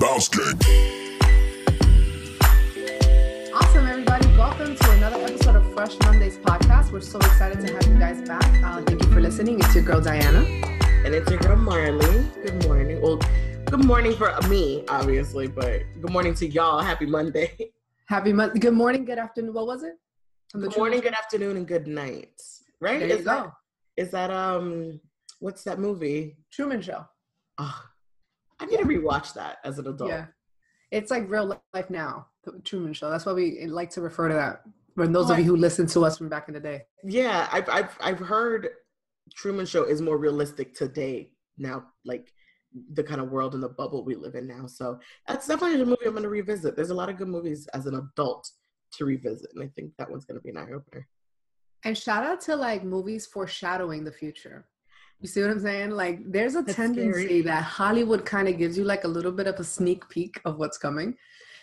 Bounce Gang. Awesome, everybody. Welcome to another episode of Fresh Mondays podcast. We're so excited to have you guys back. Uh, thank you for listening. It's your girl, Diana. And it's your girl Marley. Good morning. Well, good morning for me, obviously, but good morning to y'all. Happy Monday. Happy Monday. Good morning, good afternoon. What was it? From the Good morning, Truman good afternoon, and good night. Right? Show? There you is go. is that um what's that movie? Truman Show. Oh, I need to rewatch that as an adult. Yeah. It's like real life now, the Truman Show. That's why we like to refer to that. When those of you who listen to us from back in the day. Yeah, I've I've I've heard Truman Show is more realistic today now, like the kind of world and the bubble we live in now. So that's definitely a movie I'm going to revisit. There's a lot of good movies as an adult to revisit, and I think that one's going to be an eye opener. And shout out to like movies foreshadowing the future. You see what I'm saying? Like there's a That's tendency scary. that Hollywood kind of gives you like a little bit of a sneak peek of what's coming.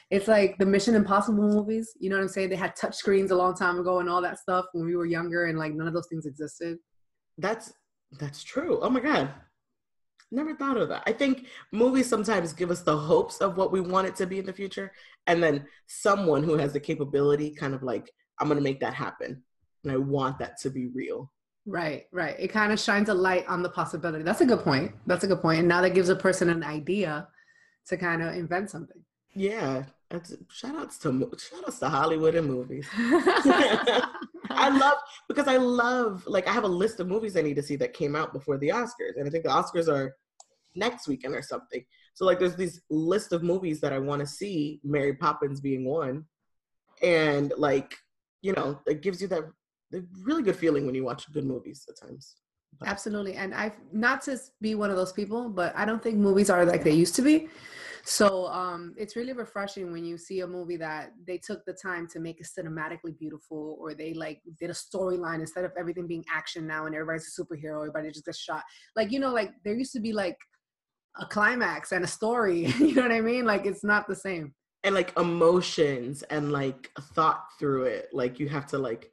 It's like the Mission Impossible movies. You know what I'm saying? They had touch screens a long time ago and all that stuff when we were younger, and like none of those things existed. That's that's true. Oh my god. Never thought of that. I think movies sometimes give us the hopes of what we want it to be in the future, and then someone who has the capability kind of like, I'm gonna make that happen. And I want that to be real. Right, right. It kind of shines a light on the possibility. That's a good point. That's a good point. And now that gives a person an idea to kind of invent something. Yeah. Shout outs to shout outs to Hollywood and movies. I love because I love like I have a list of movies I need to see that came out before the Oscars, and I think the Oscars are next weekend or something. So like, there's this list of movies that I want to see, Mary Poppins being one, and like you know, it gives you that the really good feeling when you watch good movies at times. Absolutely. And I've not to be one of those people, but I don't think movies are like they used to be. So um, it's really refreshing when you see a movie that they took the time to make it cinematically beautiful, or they like did a storyline instead of everything being action now and everybody's a superhero, everybody just gets shot. Like you know, like there used to be like a climax and a story. you know what I mean? Like it's not the same. and like emotions and like thought through it like you have to like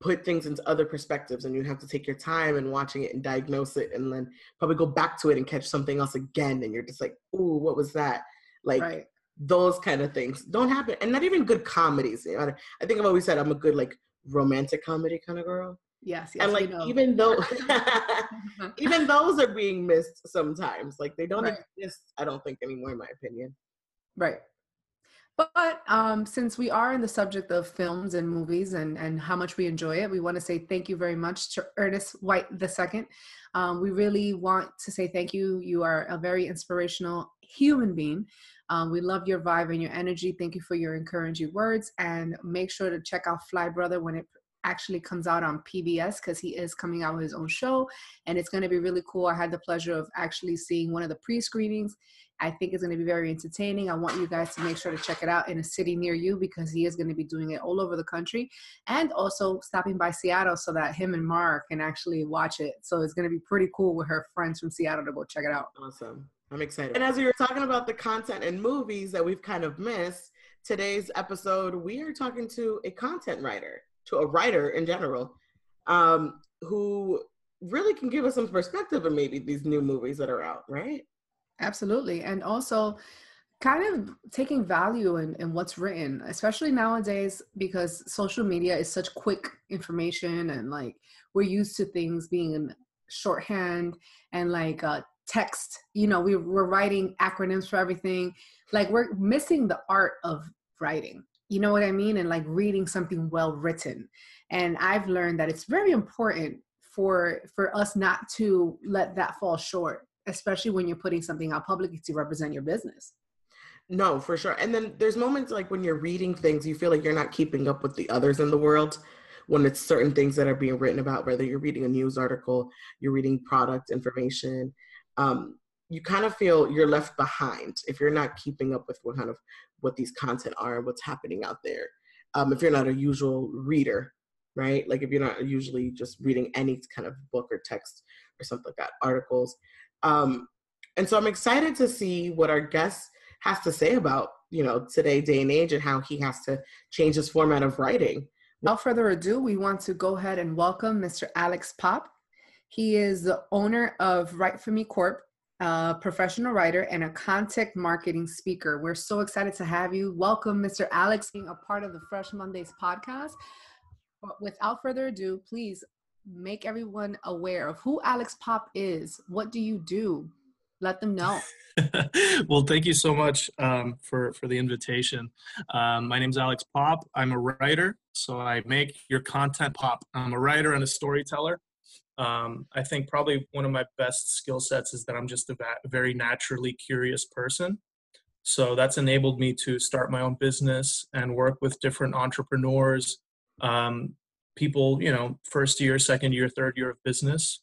put things into other perspectives and you have to take your time and watching it and diagnose it and then probably go back to it and catch something else again and you're just like ooh what was that like right. those kind of things don't happen and not even good comedies you know, i think i've always said i'm a good like romantic comedy kind of girl Yes. yes and like know. even though even those are being missed sometimes like they don't Right. exist i don't think anymore in my opinion Right. But um, since we are in the subject of films and movies and, and how much we enjoy it, we want to say thank you very much to Ernest White II. Um, we really want to say thank you. You are a very inspirational human being. Um, we love your vibe and your energy. Thank you for your encouraging words. And make sure to check out Fly Brother when it actually comes out on PBS because he is coming out with his own show and it's going to be really cool. I had the pleasure of actually seeing one of the pre screenings I think it's going to be very entertaining. I want you guys to make sure to check it out in a city near you because he is going to be doing it all over the country and also stopping by Seattle so that him and Mara can actually watch it. So it's going to be pretty cool with her friends from Seattle to go check it out. Awesome. I'm excited. And as we were talking about the content and movies that we've kind of missed, today's episode, we are talking to a content writer, to a writer in general, um, who really can give us some perspective of maybe these new movies that are out, right? Absolutely. And also, kind of taking value in, in what's written, especially nowadays because social media is such quick information and like we're used to things being in shorthand and like uh, text. You know, we, we're writing acronyms for everything. Like we're missing the art of writing. You know what I mean? And like reading something well written. And I've learned that it's very important for for us not to let that fall short especially when you're putting something out publicly to represent your business. No, for sure. And then there's moments like when you're reading things, you feel like you're not keeping up with the others in the world. When it's certain things that are being written about, whether you're reading a news article, you're reading product information, um, you kind of feel you're left behind if you're not keeping up with what kind of what these content are, and what's happening out there. Um, if you're not a usual reader, right? Like if you're not usually just reading any kind of book or text or something like that, articles. Um, and so I'm excited to see what our guest has to say about, you know, today, day and age and how he has to change his format of writing. Without further ado, we want to go ahead and welcome Mr. Alex Pop. He is the owner of Write For Me Corp. A professional writer, and a content marketing speaker. We're so excited to have you. Welcome, Mr. Alex, being a part of the Fresh Mondays podcast. But without further ado, please make everyone aware of who Alex Pop is. What do you do? Let them know. well, thank you so much um, for for the invitation. Um, my name is Alex Pop. I'm a writer, so I make your content pop. I'm a writer and a storyteller. Um, I think probably one of my best skill sets is that I'm just a very naturally curious person. So that's enabled me to start my own business and work with different entrepreneurs, um, people, you know, first year, second year, third year of business,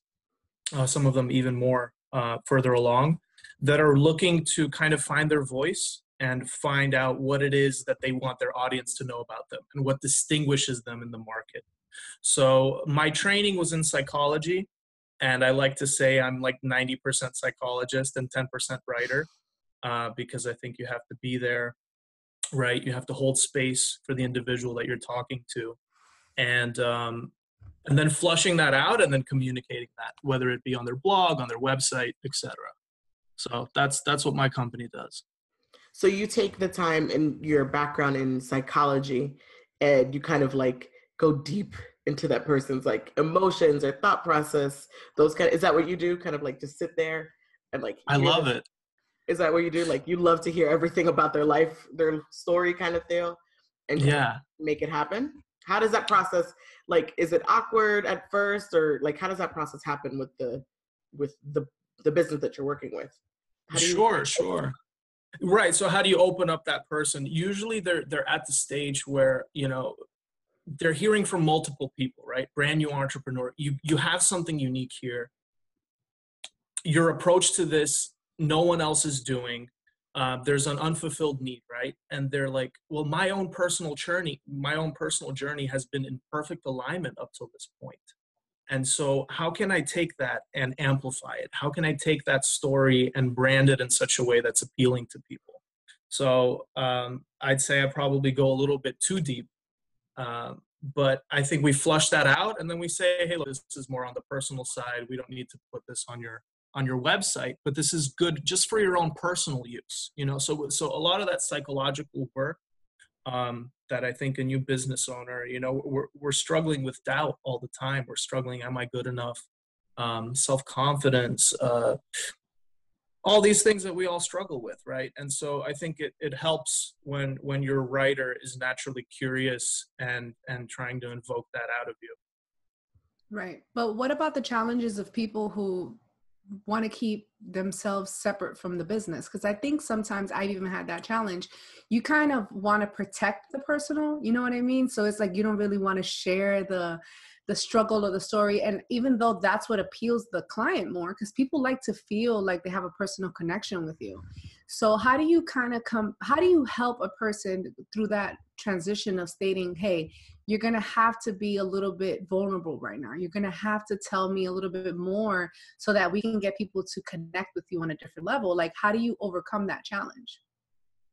uh, some of them even more uh, further along, that are looking to kind of find their voice and find out what it is that they want their audience to know about them and what distinguishes them in the market. So my training was in psychology, and I like to say I'm like 90% psychologist and 10% writer uh, because I think you have to be there, right? You have to hold space for the individual that you're talking to, and um, and then flushing that out and then communicating that, whether it be on their blog, on their website, etc. So that's that's what my company does. So you take the time and your background in psychology, and you kind of like go deep into that person's like emotions or thought process. Those kind of, is that what you do? Kind of like just sit there and like. I love it. Is that what you do? Like you love to hear everything about their life, their story, kind of deal, and yeah, make it happen. How does that process? Like, is it awkward at first, or like how does that process happen with the with the the business that you're working with? sure, you- sure. Right. So how do you open up that person? Usually they're they're at the stage where, you know, they're hearing from multiple people, right? Brand new entrepreneur. You you have something unique here. Your approach to this, no one else is doing. Uh, there's an unfulfilled need, right? And they're like, well, my own personal journey, my own personal journey has been in perfect alignment up till this point. And so, how can I take that and amplify it? How can I take that story and brand it in such a way that's appealing to people? So, um, I'd say I probably go a little bit too deep um, but I think we flush that out, and then we say, "Hey, look, this is more on the personal side. We don't need to put this on your on your website, but this is good just for your own personal use." You know, so so a lot of that psychological work um, that I think a new business owner, you know, we're we're struggling with doubt all the time. We're struggling. Am I good enough? Um, self confidence, uh, all these things that we all struggle with right and so i think it, it helps when when your writer is naturally curious and and trying to invoke that out of you right but what about the challenges of people who want to keep themselves separate from the business because i think sometimes i've even had that challenge. You kind of want to protect the personal you know what i mean? So it's like you don't really want to share the the struggle of the story and even though that's what appeals the client more because people like to feel like they have a personal connection with you. So how do you kind of come how do you help a person through that transition of stating hey you're going to have to be a little bit vulnerable right now. You're going to have to tell me a little bit more so that we can get people to connect with you on a different level like how do you overcome that challenge?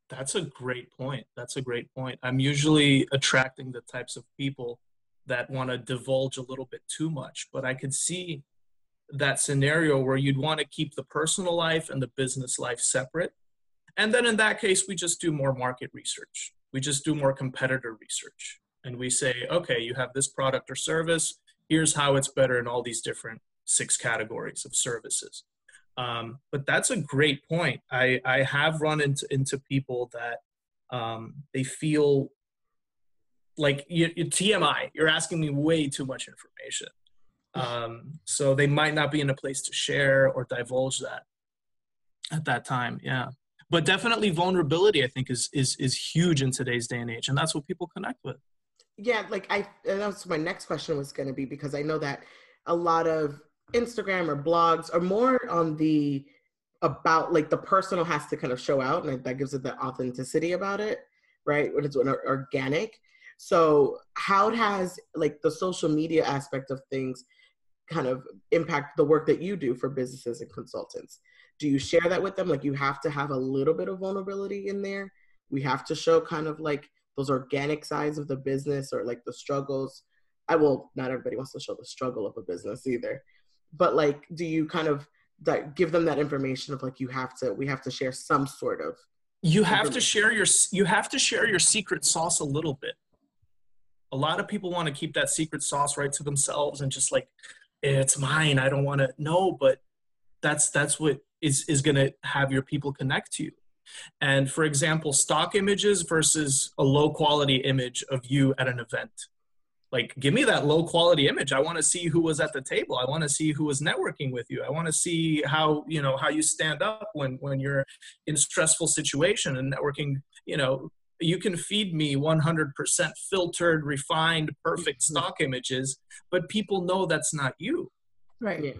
That's a great point. That's a great point. I'm usually attracting the types of people that want to divulge a little bit too much. But I could see that scenario where you'd want to keep the personal life and the business life separate. And then in that case, we just do more market research. We just do more competitor research. And we say, okay, you have this product or service. Here's how it's better in all these different six categories of services. Um, but that's a great point. I, I have run into, into people that um, they feel like you, you, TMI, you're asking me way too much information. Um, so they might not be in a place to share or divulge that at that time. Yeah. But definitely vulnerability, I think, is is is huge in today's day and age, and that's what people connect with. Yeah, like I that's my next question was going to be because I know that a lot of Instagram or blogs are more on the about like the personal has to kind of show out, and that gives it the authenticity about it, right? When it's organic. So how has like the social media aspect of things kind of impact the work that you do for businesses and consultants? Do you share that with them? Like you have to have a little bit of vulnerability in there. We have to show kind of like those organic sides of the business or like the struggles. I will not everybody wants to show the struggle of a business either. But like do you kind of that give them that information of like you have to we have to share some sort of you have to share your you have to share your secret sauce a little bit a lot of people want to keep that secret sauce right to themselves and just like it's mine i don't want to know but that's that's what is is going to have your people connect to you. And for example stock images versus a low quality image of you at an event. Like give me that low quality image. I want to see who was at the table. I want to see who was networking with you. I want to see how you know how you stand up when when you're in stressful situation and networking you know you can feed me 100% filtered refined perfect mm-hmm. stock images but people know that's not you right yeah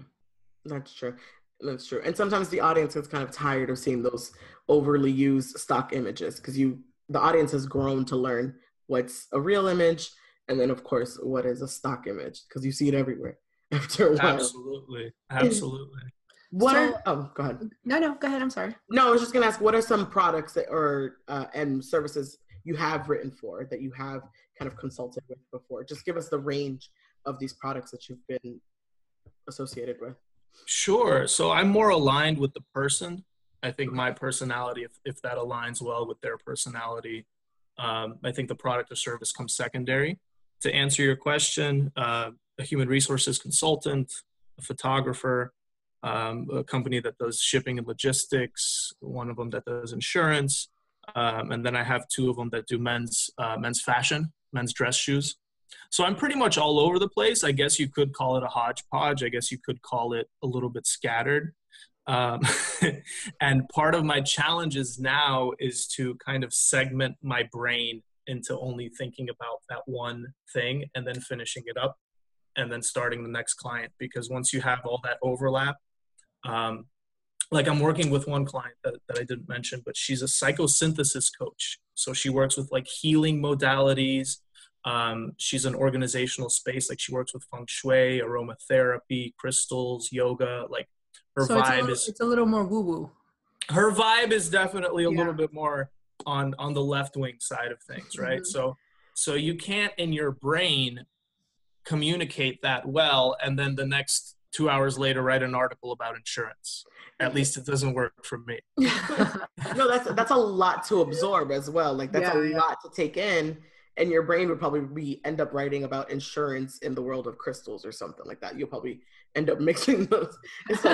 that's true that's true and sometimes the audience is kind of tired of seeing those overly used stock images because you the audience has grown to learn what's a real image and then of course what is a stock image because you see it everywhere after a while. Absolutely, absolutely. What so, are oh go ahead. No, no, go ahead. I'm sorry. No, I was just gonna ask what are some products that or uh, and services you have written for that you have kind of consulted with before. Just give us the range of these products that you've been associated with. Sure. So I'm more aligned with the person. I think my personality, if, if that aligns well with their personality, um, I think the product or service comes secondary to answer your question, uh, a human resources consultant, a photographer, um, a company that does shipping and logistics, one of them that does insurance, um, and then I have two of them that do men's uh, men's fashion, men's dress shoes. So I'm pretty much all over the place. I guess you could call it a hodgepodge. I guess you could call it a little bit scattered. Um, and part of my challenges now is to kind of segment my brain into only thinking about that one thing and then finishing it up and then starting the next client because once you have all that overlap um, like i'm working with one client that, that i didn't mention but she's a psychosynthesis coach. So she works with like healing modalities. Um, she's an organizational space. Like she works with feng shui aromatherapy crystals yoga. Like her so vibe it's little, is it's a little more woo woo her vibe is definitely a yeah. little bit more on on the left wing side of things right? Mm-hmm. so so you can't in your brain communicate that well and then the next two hours later write an article about insurance. At least it doesn't work for me. No that's that's a lot to absorb as well. Like that's yeah, a yeah. lot to take in and your brain would probably be end up writing about insurance in the world of crystals or something like that. You'll probably end up mixing those.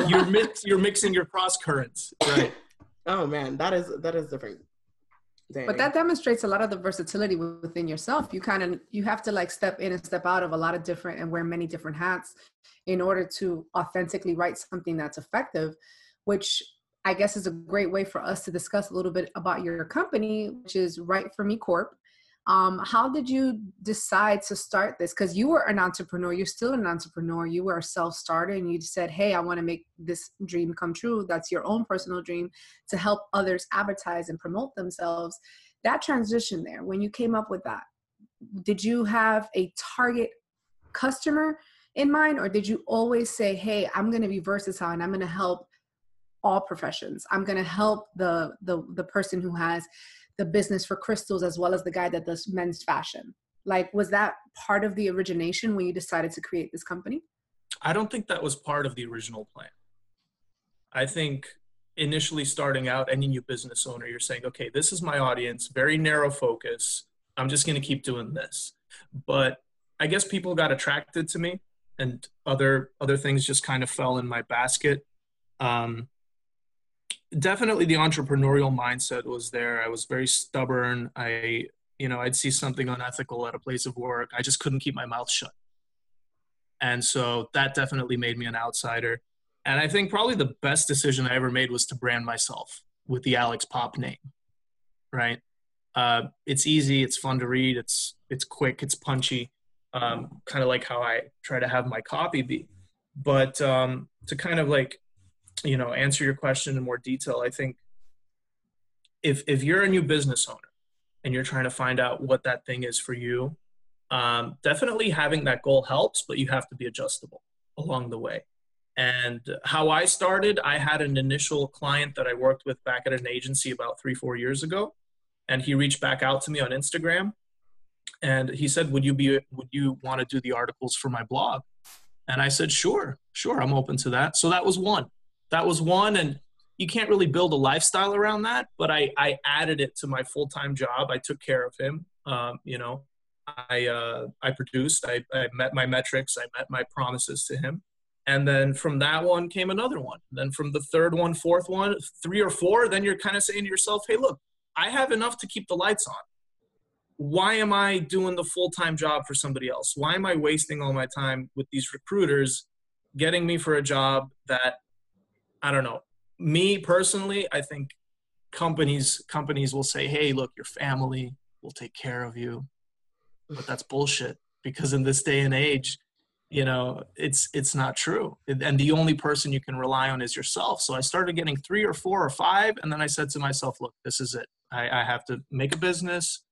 You're mix you're mixing your cross currents. Right. Oh man that is that is different Dang. But that demonstrates a lot of the versatility within yourself. You kind of you have to like step in and step out of a lot of different and wear many different hats in order to authentically write something that's effective, which I guess is a great way for us to discuss a little bit about your company, which is Write for Me Corp. Um, how did you decide to start this? Because you were an entrepreneur, you're still an entrepreneur, you were a self starter, and you said, Hey, I want to make this dream come true. That's your own personal dream to help others advertise and promote themselves. That transition there, when you came up with that, did you have a target customer in mind, or did you always say, Hey, I'm going to be versatile and I'm going to help all professions? I'm going to help the, the, the person who has the business for crystals as well as the guy that does men's fashion. Like was that part of the origination when you decided to create this company? I don't think that was part of the original plan. I think initially starting out any new business owner you're saying okay this is my audience very narrow focus. I'm just going to keep doing this. But i guess people got attracted to me and other other things just kind of fell in my basket. Um, definitely the entrepreneurial mindset was there. I was very stubborn. I, you know, I'd see something unethical at a place of work. I just couldn't keep my mouth shut. And so that definitely made me an outsider. And I think probably the best decision I ever made was to brand myself with the Alex Pop name, right? Uh, it's easy, it's fun to read, it's it's quick, it's punchy, um, kind of like how I try to have my copy be. But um, to kind of like you know answer your question in more detail i think if if you're a new business owner and you're trying to find out what that thing is for you um, definitely having that goal helps but you have to be adjustable along the way. And how i started i had an initial client that i worked with back at an agency about three four years ago and he reached back out to me on instagram and he said would you be would you want to do the articles for my blog? And i said sure sure i'm open to that. So that was one that was one and you can't really build a lifestyle around that but i i added it to my full-time job. I took care of him. Um, you know i uh, i produced I, I met my metrics i met my promises to him. And then from that one came another one. Then from the third one fourth one three or four then you're kind of saying to yourself hey look i have enough to keep the lights on. Why am i doing the full-time job for somebody else? Why am i wasting all my time with these recruiters getting me for a job that i don't know. Me personally i think companies companies will say hey look your family will take care of you. But that's bullshit because in this day and age you know it's it's not true. And the only person you can rely on is yourself. So i started getting three or four or five and then i said to myself look this is it. I, I have to make a business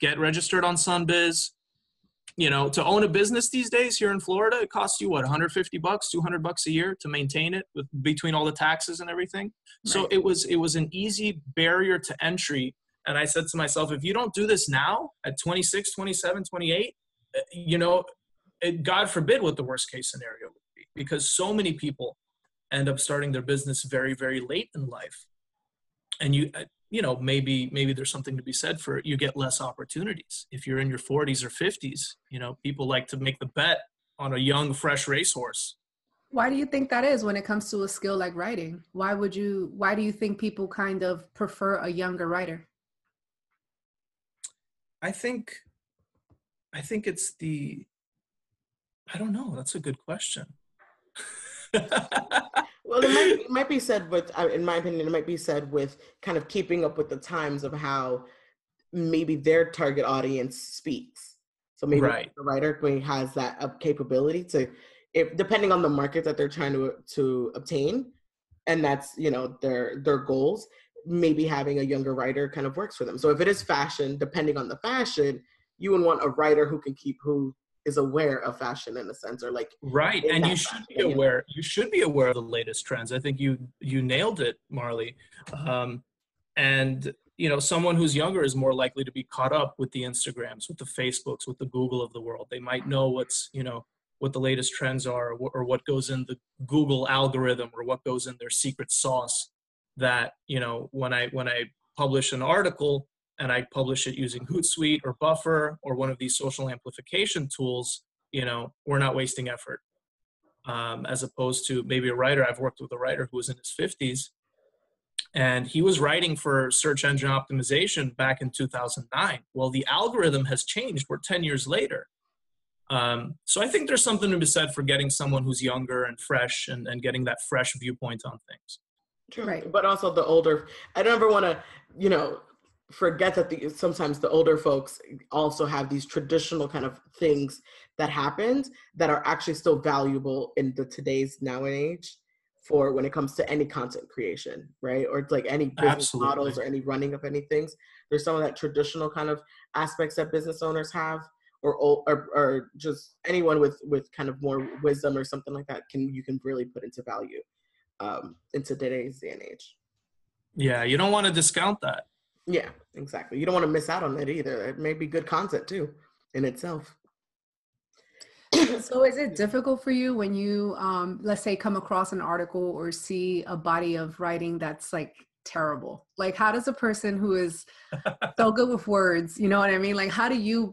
get registered on sunbiz you know to own a business these days here in florida it costs you what 150 bucks 200 bucks a year to maintain it with between all the taxes and everything right. so it was it was an easy barrier to entry and i said to myself if you don't do this now at 26 27 28 eh, you know it, God forbid what the worst case scenario would be, because so many people end up starting their business very, very late in life. And you, uh, you know, maybe maybe there's something to be said for you get less opportunities if you're in your 40s or 50s. You know, people like to make the bet on a young, fresh racehorse. Why do you think that is when it comes to a skill like writing? Why would you? Why do you think people kind of prefer a younger writer? I think, I think it's the I don't know. That's a good question. well, it might, it might be said with, uh, in my opinion, it might be said with kind of keeping up with the times of how maybe their target audience speaks. So maybe right. the writer has that up capability to, if depending on the market that they're trying to to obtain, and that's you know their their goals. Maybe having a younger writer kind of works for them. So if it is fashion, depending on the fashion, you would want a writer who can keep who is aware of fashion in a sense or like right and you should be aware you should be aware of the latest trends. I think you you nailed it marley. Um, and you know someone who's younger is more likely to be caught up with the instagrams with the facebooks with the google of the world. They might know what's you know what the latest trends are or what goes in the google algorithm or what goes in their secret sauce that you know when i when i publish an article and I publish it using Hootsuite or Buffer or one of these social amplification tools, you know, we're not wasting effort. Um, as opposed to maybe a writer, I've worked with a writer who was in his 50s and he was writing for search engine optimization back in 2009. Well, the algorithm has changed. We're 10 years later. Um, so I think there's something to be said for getting someone who's younger and fresh and, and getting that fresh viewpoint on things. True. Right. But also the older, I don't ever want to, you know, forget that the, sometimes the older folks also have these traditional kind of things that happened that are actually still valuable in the today's now and age for when it comes to any content creation, right? Or like any business Absolutely. models or any running of any things. There's some of that traditional kind of aspects that business owners have, or or, or just anyone with with kind of more wisdom or something like that can you can really put into value um, into today's day and age. Yeah, you don't want to discount that. Yeah, exactly. You don't want to miss out on that either. It may be good content too in itself. so is it difficult for you when you um, let's say come across an article or see a body of writing that's like terrible like how does a person who is so good with words you know what i mean like how do you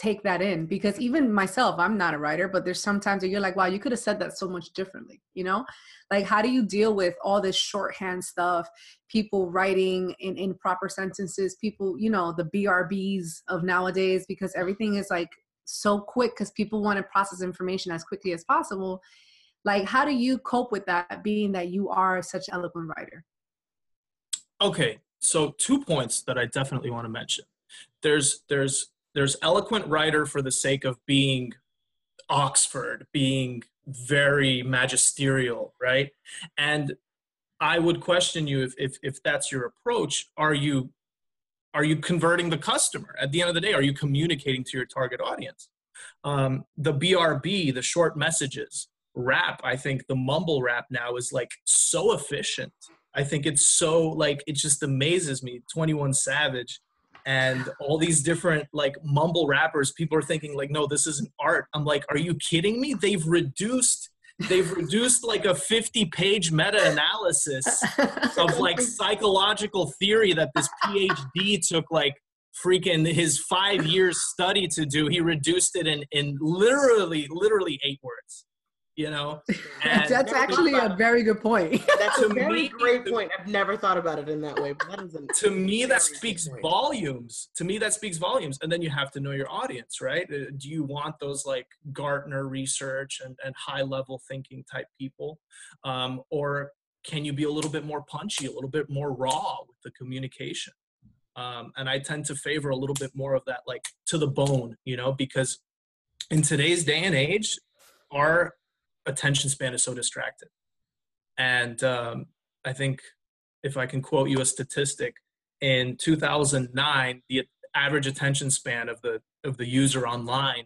take that in because even myself i'm not a writer but there's sometimes that you're like wow you could have said that so much differently you know? Like how do you deal with all this shorthand stuff people writing in improper sentences people you know the brbs of nowadays because everything is like so quick because people want to process information as quickly as possible. Like how do you cope with that being that you are such an eloquent writer? Okay so two points that i definitely want to mention. There's there's there's eloquent writer for the sake of being Oxford, being very magisterial, right? And I would question you if, if, if that's your approach. Are you are you converting the customer? At the end of the day, are you communicating to your target audience? Um, the BRB, the short messages, rap. I think the mumble rap now is like so efficient. I think it's so like it just amazes me. Twenty One Savage and all these different like mumble rappers people are thinking like no this isn't art. I'm like are you kidding me? They've reduced they've reduced like a 50 page meta-analysis of like psychological theory that this phd took like freaking his five years study to do. He reduced it in in literally literally eight words you know? And that's actually a very good point. That's a very me, great point. I've never thought about it in that way but that is to me that speaks volumes. To me that speaks volumes. And then you have to know your audience right? Uh, do you want those like gartner research and, and high level thinking type people? Um, or can you be a little bit more punchy a little bit more raw with the communication? Um, and i tend to favor a little bit more of that like to the bone you know because in today's day and age our attention span is so distracted and um, i think if i can quote you a statistic in 2009 the average attention span of the of the user online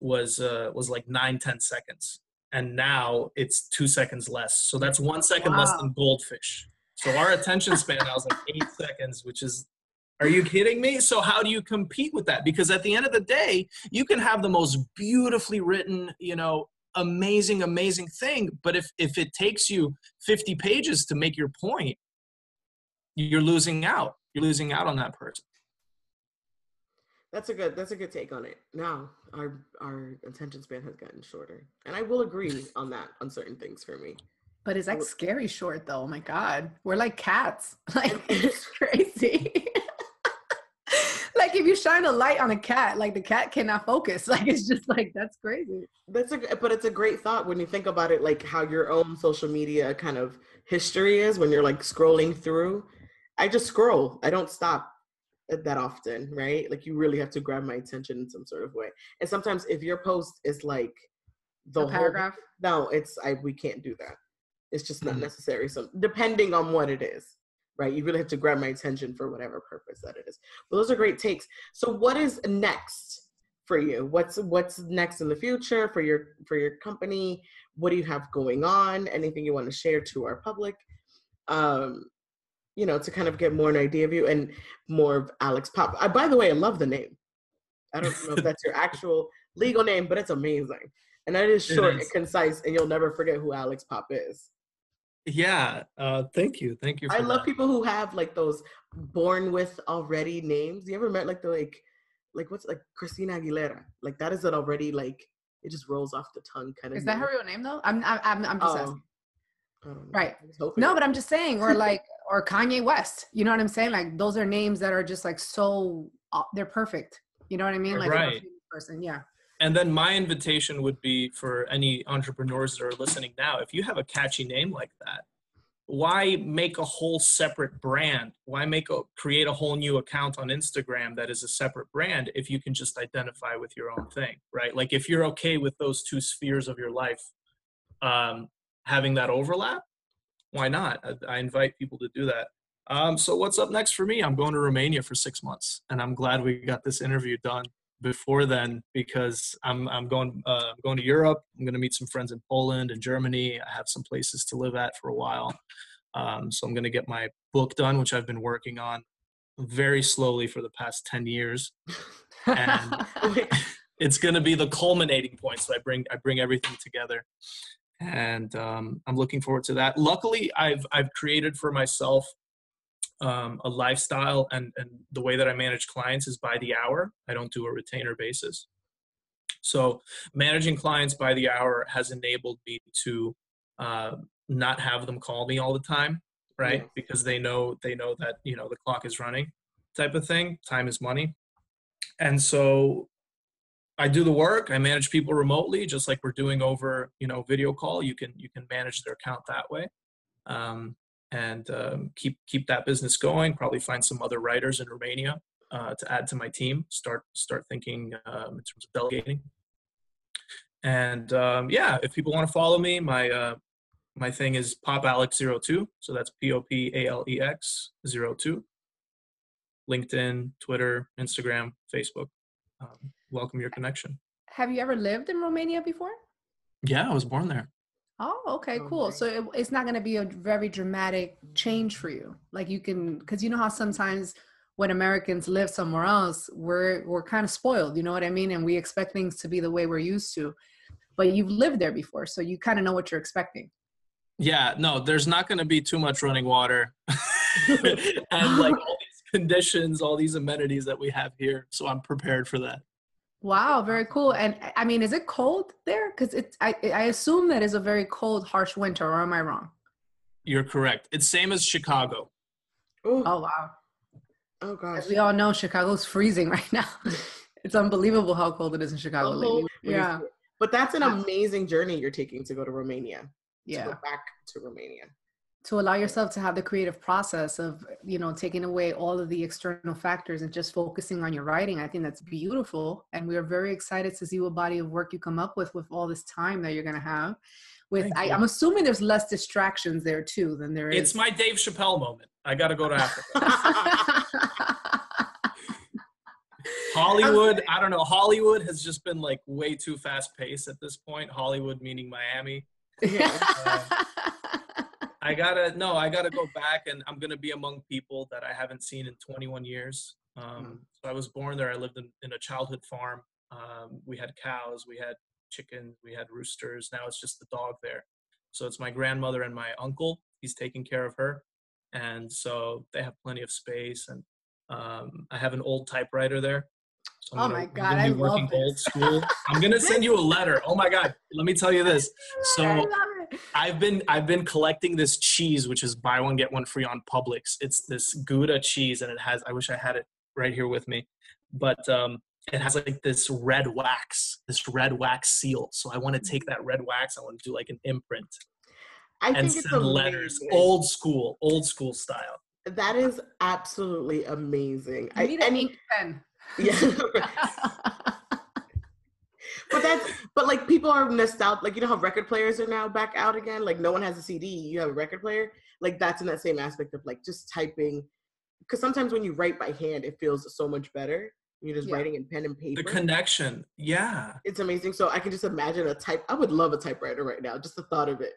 was uh, was like nine ten seconds and now it's two seconds less so that's one second wow. less than goldfish so our attention span now is like eight seconds which is are you kidding me? So how do you compete with that? Because at the end of the day, you can have the most beautifully written, you know, amazing, amazing thing, but if if it takes you 50 pages to make your point, you're losing out. You're losing out on that person. That's a good that's a good take on it. Now our our attention span has gotten shorter. And I will agree on that on certain things for me. But it's like scary short though. Oh my god. We're like cats. Like it's crazy like if you shine a light on a cat, like the cat cannot focus. Like it's just like that's crazy. That's a but it's a great thought when you think about it, like how your own social media kind of history is when you're like scrolling through. I just scroll. I don't stop that often, right? Like you really have to grab my attention in some sort of way. And sometimes if your post is like the a paragraph, whole, no, it's I we can't do that. It's just not mm-hmm. necessary. So depending on what it is right? You really have to grab my attention for whatever purpose that it is. But those are great takes. So what is next for you? What's what's next in the future for your for your company? What do you have going on? Anything you want to share to our public? Um, you know, to kind of get more an idea of you and more of Alex Pop. I, by the way, I love the name. I don't know if that's your actual legal name, but it's amazing. And that is short and concise, and you'll never forget who Alex Pop is. Yeah, uh, thank you, thank you. I love that. people who have like those born with already names. You ever met like the like, like what's like Christina Aguilera? Like that is it already like it just rolls off the tongue kind of. Is name. that her real name though? I'm I'm I'm just asking. Right. No, but I'm just saying, or like, or Kanye West. You know what I'm saying? Like those are names that are just like so uh, they're perfect. You know what I mean? Like right. person, yeah and then my invitation would be for any entrepreneurs that are listening now if you have a catchy name like that why make a whole separate brand? Why make a create a whole new account on instagram that is a separate brand if you can just identify with your own thing right? Like if you're okay with those two spheres of your life um, having that overlap why not? I, I invite people to do that. Um, so what's up next for me? I'm going to romania for six months and i'm glad we got this interview done before then because I'm I'm going uh, I'm going to Europe. I'm going to meet some friends in Poland and Germany. I have some places to live at for a while, um, so I'm going to get my book done, which I've been working on very slowly for the past ten years, and it's going to be the culminating point. So I bring I bring everything together, and um, I'm looking forward to that. Luckily, I've I've created for myself um, a lifestyle and, and the way that I manage clients is by the hour. I don't do a retainer basis. So managing clients by the hour has enabled me to uh, not have them call me all the time, right? Yeah. Because they know they know that you know the clock is running, type of thing. Time is money, and so I do the work. I manage people remotely, just like we're doing over you know video call. You can you can manage their account that way. Um, and um, keep keep that business going. Probably find some other writers in Romania uh, to add to my team. Start start thinking um, in terms of delegating. And um, yeah, if people want to follow me, my uh, my thing is Pop Alex 02. So that's P O P A L E X 02. LinkedIn, Twitter, Instagram, Facebook. Um, welcome your connection. Have you ever lived in Romania before? Yeah, I was born there. Oh, okay, cool. So it, it's not going to be a very dramatic change for you. Like you can, because you know how sometimes when Americans live somewhere else, we're we're kind of spoiled. You know what I mean? And we expect things to be the way we're used to. but you've lived there before, so you kind of know what you're expecting. Yeah, no, there's not going to be too much running water and like all these conditions, all these amenities that we have here. So I'm prepared for that. Wow, very cool. And I mean, is it cold there? Because it's I I assume that is a very cold, harsh winter, or am I wrong? You're correct. It's same as Chicago. Ooh, Oh wow. oh gosh. As we all know, Chicago's freezing right now. it's unbelievable how cold it is in Chicago The lately. Yeah. But that's an amazing journey you're taking to go to Romania. Yeah. To go back to Romania. To allow yourself to have the creative process of, you know, taking away all of the external factors and just focusing on your writing. I think that's beautiful. And we are very excited to see what body of work you come up with with all this time that you're gonna have. With I, i'm assuming there's less distractions there too than there is. It's my Dave Chappelle moment. I got to go to Africa. Hollywood, I don't know. Hollywood has just been like way too fast paced at this point. Hollywood meaning Miami. Um, I gotta no, I gotta go back and I'm gonna be among people that I haven't seen in 21 years. Um, so I was born there. I lived in, in a childhood farm. Um, we had cows, we had chickens, we had roosters. Now it's just the dog there. So it's my grandmother and my uncle. He's taking care of her, and so they have plenty of space. And um, I have an old typewriter there. So Oh gonna- my God, I love working this. old school. I'm gonna send you a letter. Oh my God, let me tell you this. So. I've been I've been collecting this cheese, which is buy one get one free on Publix. It's this Gouda cheese, and it has. I wish I had it right here with me, but um, it has like this red wax, this red wax seal. So I want to take that red wax. I want to do like an imprint I and think it's send letters, old school, old school style. That is absolutely amazing. I need an and- ink pen. yeah. but that's but like people are nostalgic. Like you know how record players are now back out again. Like no one has a CD. You have a record player. Like that's in that same aspect of like just typing. Because sometimes when you write by hand, it feels so much better. You're just Yeah. writing in pen and paper. The connection, yeah. it's amazing. So I can just imagine a type. I would love a typewriter right now. Just the thought of it,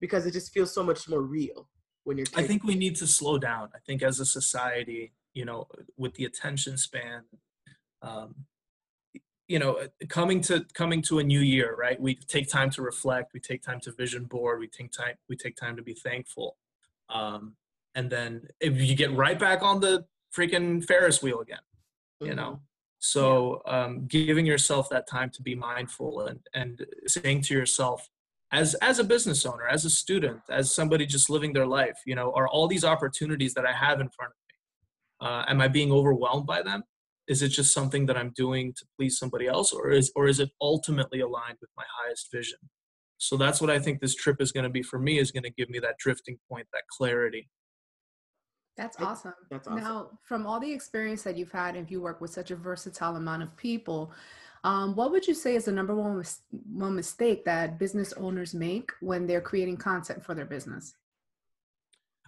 because it just feels so much more real when you're. I think we need to slow down. I think as a society, you know, with the attention span, um, you know, coming to coming to a new year, right? We take time to reflect. We take time to vision board. We take time. We take time to be thankful, um, and then if you get right back on the freaking Ferris wheel again, you know. Mhm. So um, giving yourself that time to be mindful and and saying to yourself, as as a business owner, as a student, as somebody just living their life, you know, are all these opportunities that I have in front of me, uh, am I being overwhelmed by them? Is it just something that I'm doing to please somebody else, or is or is it ultimately aligned with my highest vision? So that's what I think this trip is going to be for me. Is going to give me that drifting point, that clarity. That's awesome. That's awesome. Now, from all the experience that you've had, if you work with such a versatile amount of people, um, what would you say is the number one, mis- one mistake that business owners make when they're creating content for their business?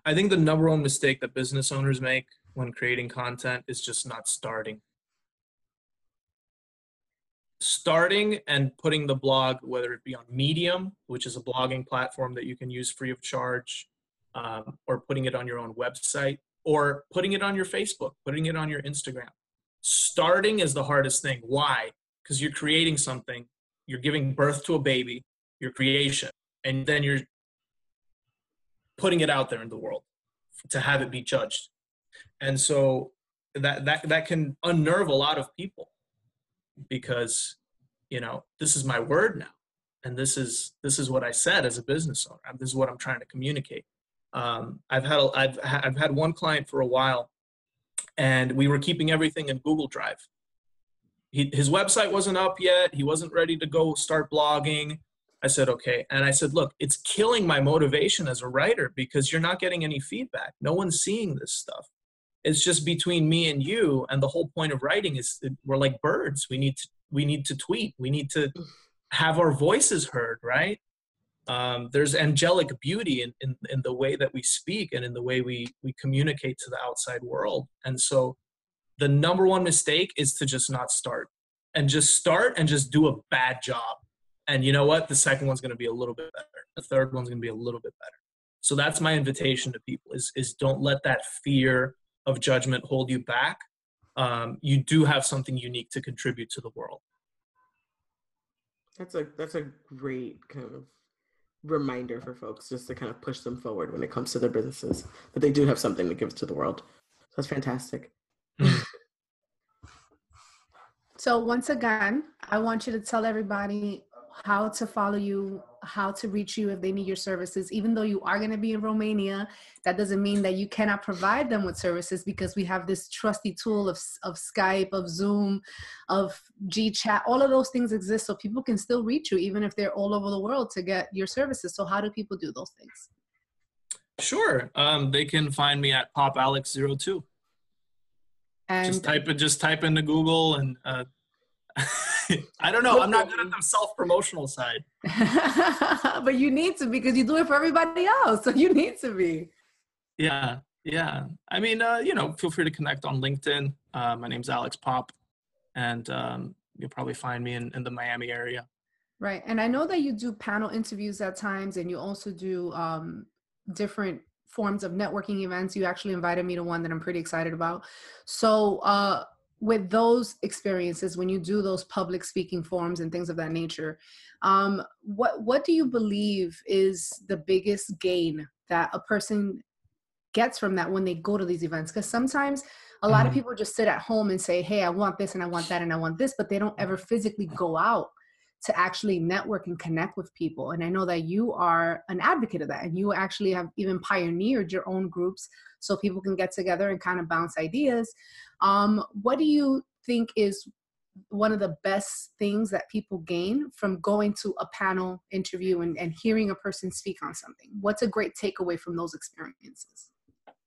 I think the number one mistake that business owners make when creating content is just not starting. Starting and putting the blog, whether it be on Medium, which is a blogging platform that you can use free of charge, um, or putting it on your own website, or putting it on your Facebook, putting it on your Instagram. Starting is the hardest thing. Why? Because you're creating something, you're giving birth to a baby, your creation, and then you're putting it out there in the world to have it be judged and so that that that can unnerve a lot of people because you know this is my word now and this is this is what i said as a business owner this is what i'm trying to communicate um, i've had a, I've, I've had one client for a while and we were keeping everything in google drive he, his website wasn't up yet he wasn't ready to go start blogging I said, okay. And I said, look, it's killing my motivation as a writer because you're not getting any feedback. No one's seeing this stuff. It's just between me and you. And the whole point of writing is we're like birds. We need to, we need to tweet. We need to have our voices heard, right? Um, there's angelic beauty in, in, in the way that we speak and in the way we, we communicate to the outside world. And so the number one mistake is to just not start and just start and just do a bad job and you know what the second one's going to be a little bit better the third one's going to be a little bit better so that's my invitation to people is is don't let that fear of judgment hold you back um, you do have something unique to contribute to the world That's a that's a great kind of reminder for folks just to kind of push them forward when it comes to their businesses that they do have something to give to the world. So that's fantastic. so once again, I want you to tell everybody how to follow you, how to reach you if they need your services. Even though you are going to be in Romania, that doesn't mean that you cannot provide them with services because we have this trusty tool of, of Skype, of Zoom, of GChat. All of those things exist so people can still reach you even if they're all over the world to get your services. So, how do people do those things? Sure. Um, they can find me at popalex02. And just type it. Just type into Google and uh, I don't know. I'm not good at the self promotional side. but you need to because you do it for everybody else. So you need to be. Yeah. Yeah. I mean, uh, you know, feel free to connect on LinkedIn. Uh, my name's Alex Pop, and um, you'll probably find me in, in the Miami area. Right. And I know that you do panel interviews at times, and you also do um, different forms of networking events. You actually invited me to one that I'm pretty excited about. So, uh, with those experiences when you do those public speaking forums and things of that nature um, what what do you believe is the biggest gain that a person gets from that when they go to these events because sometimes a lot mm-hmm. of people just sit at home and say hey i want this and i want that and i want this but they don't ever physically go out to actually network and connect with people and i know that you are an advocate of that and you actually have even pioneered your own groups so people can get together and kind of bounce ideas um, what do you think is one of the best things that people gain from going to a panel interview and, and hearing a person speak on something? What's a great takeaway from those experiences?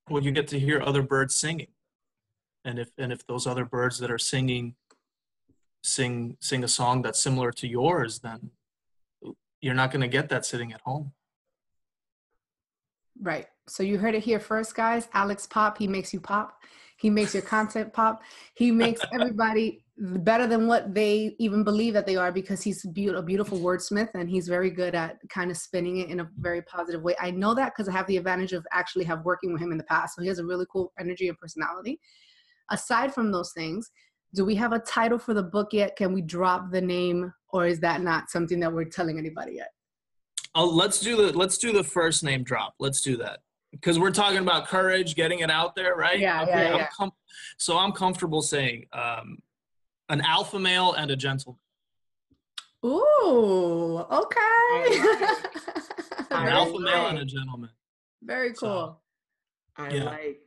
Well, you get to hear other birds singing. And if and if those other birds that are singing sing sing a song that's similar to yours, then you're not going to get that sitting at home. Right. So you heard it here first, guys. Alex Pop, he makes you pop. He makes your content pop. He makes everybody better than what they even believe that they are because he's a beautiful wordsmith and he's very good at kind of spinning it in a very positive way. I know that because I have the advantage of actually have working with him in the past. So he has a really cool energy and personality. Aside from those things, do we have a title for the book yet? Can we drop the name or is that not something that we're telling anybody yet? Oh, let's do the let's do the first name drop. Let's do that because we're talking about courage, getting it out there, right? Yeah, okay, yeah, yeah. Com- so I'm comfortable saying um, an alpha male and a gentleman. Ooh, okay. an alpha male and a gentleman. Very cool. So, I yeah. like.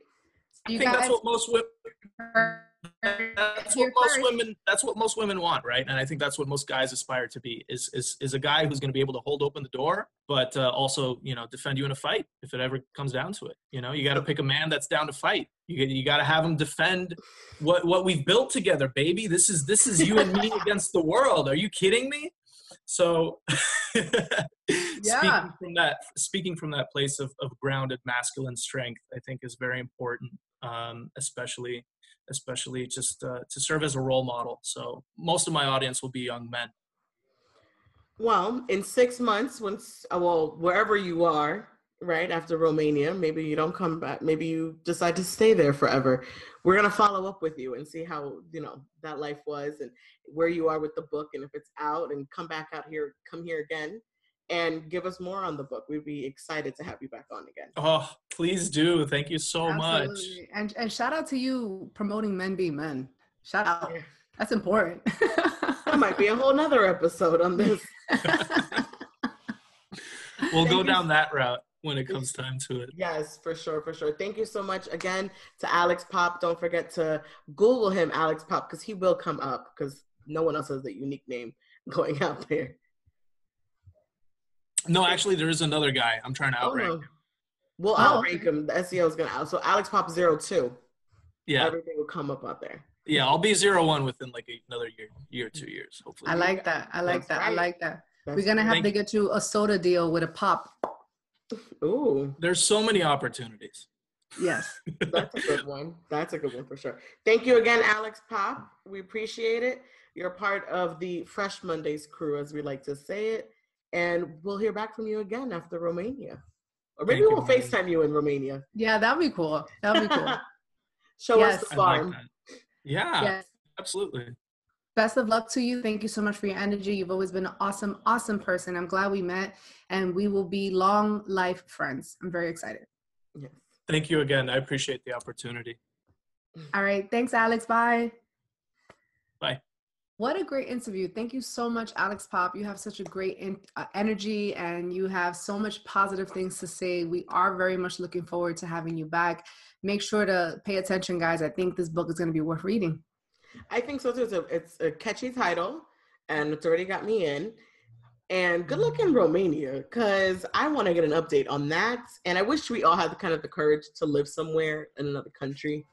I think that's what most women that's what most women that's what most women want right? And i think that's what most guys aspire to be is is, is a guy who's going to be able to hold open the door but uh, also you know defend you in a fight if it ever comes down to it you know? You got to pick a man that's down to fight. You, you got to have him defend what what we've built together baby. This is this is you and me against the world. Are you kidding me? So yeah. speaking from that speaking from that place of, of grounded masculine strength i think is very important um, especially especially just uh, to serve as a role model. So most of my audience will be young men. Well, in six months, once uh, well, wherever you are, right after Romania, maybe you don't come back. Maybe you decide to stay there forever. We're gonna follow up with you and see how you know that life was and where you are with the book and if it's out and come back out here, come here again and give us more on the book. We'd be excited to have you back on again. Oh, please do. Thank you so Absolutely. much. And and shout out to you promoting Men Be Men. Shout out. Yeah. That's important. that might be a whole nother episode on this. we'll go down that route when it comes time to it. Yes, for sure, for sure. Thank you so much again to Alex Pop. Don't forget to Google him, Alex Pop, because he will come up because no one else has a unique name going out there. No, actually, there is another guy. I'm trying to outrank. Oh, no. We'll oh. outrank him. The SEO is gonna out. So Alex Pop zero two. Yeah. Everything will come up out there. Yeah, I'll be zero one within like another year, year two years, hopefully. I like that. I like That's that. Right. I like that. That's We're gonna have Thank to get you a soda deal with a pop. Ooh. There's so many opportunities. Yes. That's a good one. That's a good one for sure. Thank you again, Alex Pop. We appreciate it. You're part of the Fresh Mondays crew, as we like to say it and we'll hear back from you again after Romania. Or maybe Thank we'll you, FaceTime you in Romania. Yeah, that'd be cool. That'd be cool. Show yes. us the farm. Like yeah, yes. absolutely. Best of luck to you. Thank you so much for your energy. You've always been an awesome, awesome person. I'm glad we met and we will be long life friends. I'm very excited. Yes. Thank you again. I appreciate the opportunity. All right. Thanks, Alex. Bye. Bye. What a great interview. Thank you so much, Alex Pop. You have such a great in, uh, energy and you have so much positive things to say. We are very much looking forward to having you back. Make sure to pay attention, guys. I think this book is going to be worth reading. I think so too. It's a, it's a catchy title and it's already got me in. And good luck in Romania because I want to get an update on that. And I wish we all had the kind of the courage to live somewhere in another country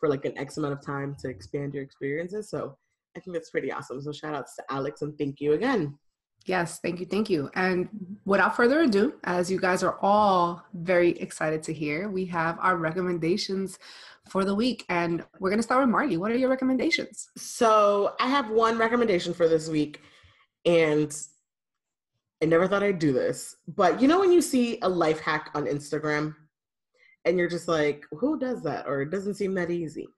for like an X amount of time to expand your experiences. So I think that's pretty awesome. So shout outs to Alex and thank you again. Yes, thank you, thank you. And without further ado, as you guys are all very excited to hear, we have our recommendations for the week. And we're going to start with Marley. What are your recommendations? So I have one recommendation for this week. And I never thought I'd do this. But you know, when you see a life hack on Instagram and you're just like, who does that? Or it doesn't seem that easy.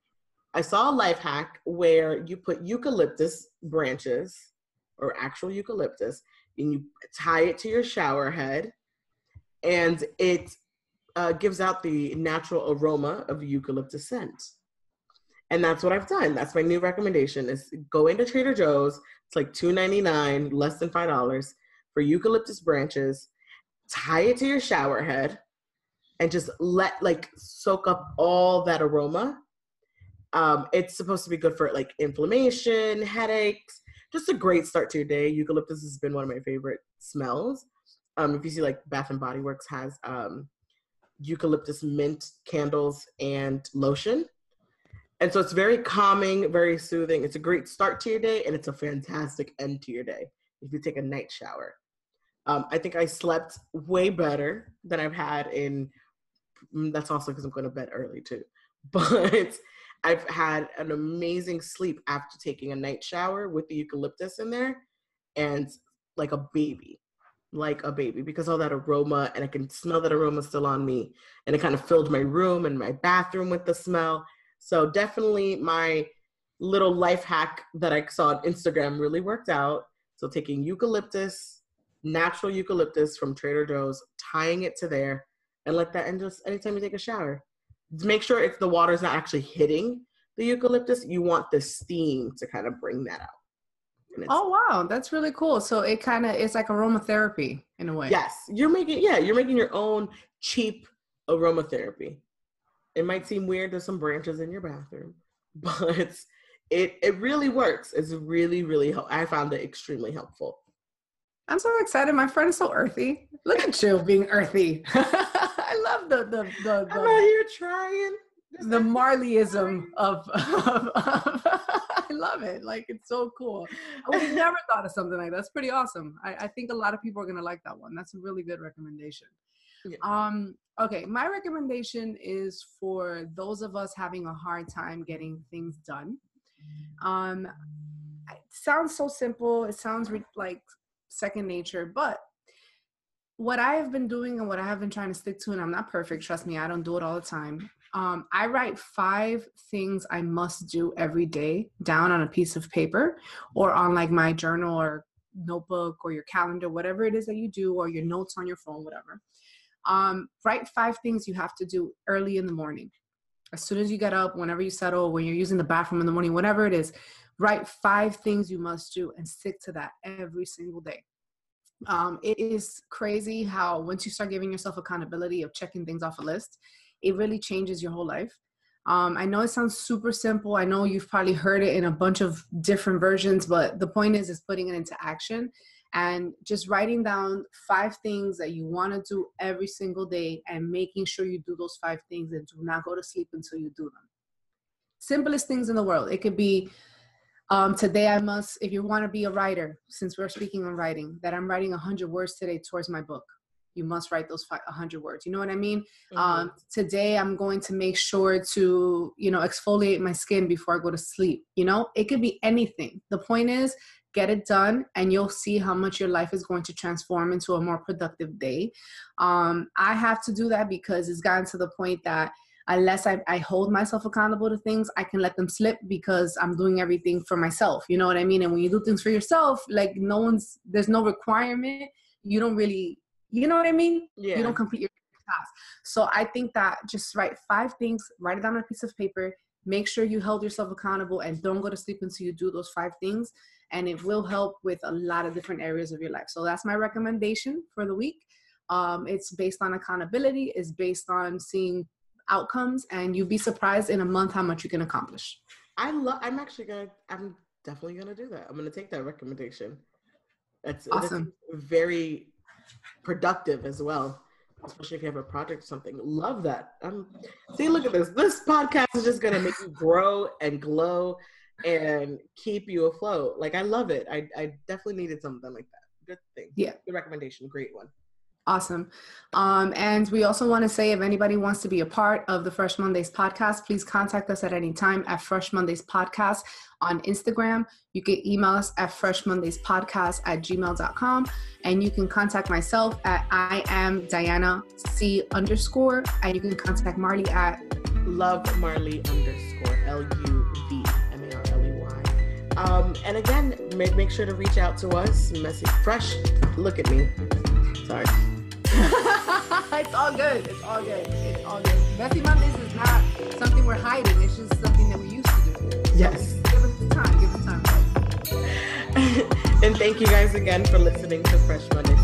I saw a life hack where you put eucalyptus branches or actual eucalyptus and you tie it to your shower head and it uh, gives out the natural aroma of eucalyptus scent. And that's what I've done. That's my new recommendation is go into Trader Joe's. It's like $2.99, less than $5 for eucalyptus branches. Tie it to your shower head and just let like soak up all that aroma. Um, it's supposed to be good for like inflammation, headaches, just a great start to your day. Eucalyptus has been one of my favorite smells. Um, if you see like Bath and Body Works has um, eucalyptus mint candles and lotion. And so it's very calming, very soothing. It's a great start to your day, and it's a fantastic end to your day if you take a night shower. Um, I think I slept way better than I've had in. Mm, that's also because I'm going to bed early too. But I've had an amazing sleep after taking a night shower with the eucalyptus in there, and like a baby like a baby because all that aroma and I can smell that aroma still on me. And it kind of filled my room and my bathroom with the smell. So definitely my little life hack that I saw on Instagram really worked out. So taking eucalyptus, natural eucalyptus from Trader Joe's, tying it to there, and let that in just anytime you take a shower. Make sure if the water's not actually hitting the eucalyptus, you want the steam to kind of bring that out. Oh wow, that's really cool. So it kind of it's like aromatherapy in a way. Yes, you're making yeah, you're making your own cheap aromatherapy. It might seem weird there's some branches in your bathroom, but it it really works. It's really really I found it extremely helpful. I'm so excited. My friend is so earthy. Look at you being earthy. Love the the the. the I'm out here trying. the Marleyism of, of, of I love it. Like it's so cool. I would have never thought of something like that. That's pretty awesome. I, I think a lot of people are gonna like that one. That's a really good recommendation. Yeah. Um, okay, my recommendation is for those of us having a hard time getting things done. Um, it sounds so simple. It sounds re- like second nature, but what I have been doing and what I have been trying to stick to, and I'm not perfect, trust me, I don't do it all the time, um, I write five things I must do every day down on a piece of paper or on like my journal or notebook or your calendar, whatever it is that you do, or your notes on your phone, whatever. Um, write five things you have to do early in the morning. As soon as you get up, whenever you settle, when you're using the bathroom in the morning, whatever it is, write five things you must do and stick to that every single day. Um, it is crazy how once you start giving yourself accountability of checking things off a list, it really changes your whole life. Um, I know it sounds super simple. I know you've probably heard it in a bunch of different versions, but the point is, is putting it into action and just writing down five things that you want to do every single day and making sure you do those five things and do not go to sleep until you do them. Simplest things in the world. It could be um, today I must, if you want to be a writer, since we're speaking on writing, that I'm writing 100 words today towards my book. You must write those 100 words you know what i mean? Mm-hmm. um, today i'm going to make sure to you know exfoliate my skin before i go to sleep you know? It could be anything. The point is get it done and you'll see how much your life is going to transform into a more productive day. Um, i have to do that because it's gotten to the point that unless I, I hold myself accountable to things, I can let them slip because I'm doing everything for myself. You know what I mean? And when you do things for yourself, like no one's, there's no requirement. You don't really, you know what I mean? Yeah. You don't complete your task. So I think that just write five things, write it down on a piece of paper, make sure you hold yourself accountable and don't go to sleep until you do those five things. And it will help with a lot of different areas of your life. So that's my recommendation for the week. Um, it's based on accountability, it's based on seeing outcomes and you'd be surprised in a month how much you can accomplish. I love i'm actually gonna i'm definitely gonna do that. I'm gonna take that recommendation. That's awesome. that's very productive as well especially if you have a project or something. Love that. Um see look at this. This podcast is just gonna make you grow and glow and keep you afloat. Like i love it. I, I definitely needed something like that. Good thing. Yeah. The recommendation. Great one Awesome. Um, and we also want to say if anybody wants to be a part of the Fresh Mondays podcast, please contact us at any time at Fresh Mondays Podcast on Instagram. You can email us at freshmondayspodcast at gmail.com. And you can contact myself at I am Diana C underscore. And you can contact Marley at Love Marley underscore L U V M A R L E Y. Um, and again, make, make sure to reach out to us. Messy Fresh. Look at me. Sorry. it's all good. It's all good. It's all good. Messy Mondays is not something we're hiding. It's just something that we used to do. Yes. Give us the time. Give us time. and thank you guys again for listening to Fresh Monday